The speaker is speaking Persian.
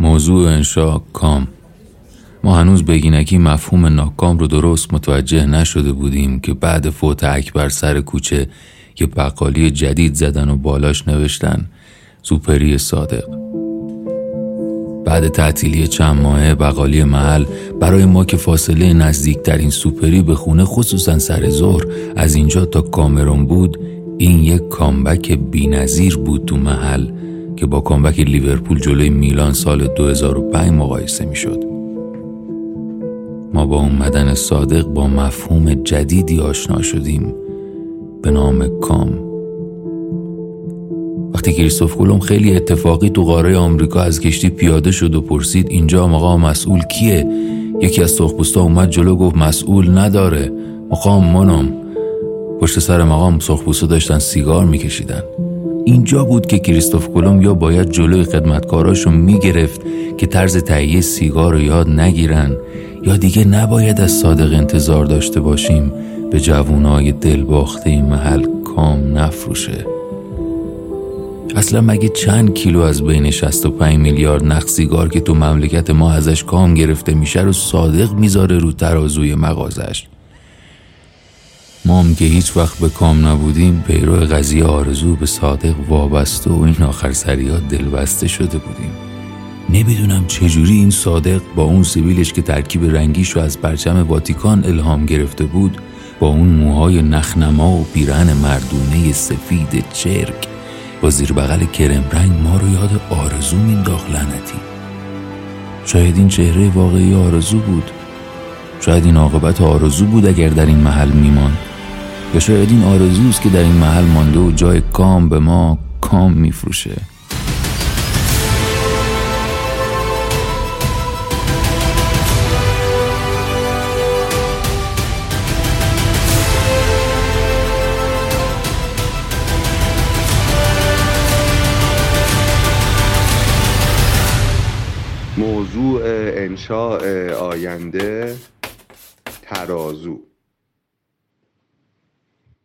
موضوع انشا کام. ما هنوز بگینکی مفهوم ناکام رو درست متوجه نشده بودیم که بعد فوت اکبر سر کوچه یه بقالی جدید زدن و بالاش نوشتن سوپری صادق. بعد تعطیلی چند ماهه بقالی محل برای ما که فاصله نزدیکترین سوپری به خونه خصوصا سر ظهر از اینجا تا کامرون بود این یک کامبک بینظیر بود تو محل. که با کامبک لیورپول جلوی میلان سال 2005 مقایسه می‌شد. ما با اومدن صادق با مفهوم جدیدی آشنا شدیم به نام کام. وقتی کریستوف کلوم خیلی اتفاقی تو قاره آمریکا از کشتی پیاده شد و پرسید اینجا مقام مسئول کیه؟ یکی از سرخپوستا اومد جلو گفت مسئول نداره. مقام منم پشت سر مقام سرخپوستا داشتن سیگار میکشیدن. اینجا بود که کریستوف کلم یا باید جلوی خدمتکاراشو می‌گرفت که طرز تهیه سیگار رو یاد نگیرن یا دیگه نباید از صادق انتظار داشته باشیم به جوونای دلباخته این محل کام نفروشه. اصلا مگه چند کیلو از بین 65 میلیارد نخ سیگار که تو مملکت ما ازش کام گرفته میشه رو صادق می‌ذاره رو ترازوی مغازش؟ ما هم که هیچ وقت به کام نبودیم پیرو قضیه آرزو به صادق وابسته و این آخر سریات دلبسته شده بودیم. نمی‌دونم چجوری این صادق با اون سیبیلش که ترکیب رنگیش رو از پرچم واتیکان الهام گرفته بود با اون موهای نخنما و پیرن مردونه سفید چرک با زیر بغل کرم رنگ ما رو یاد آرزو مینداخت لعنتی. شاید این چهره واقعی آرزو بود. شاید این عاقبت آرزو بود اگر در این محل میماند. یا شاید این آرزوست که در این محل مانده و جای کام به ما کام میفروشه. موضوع انشاء آینده ترازو.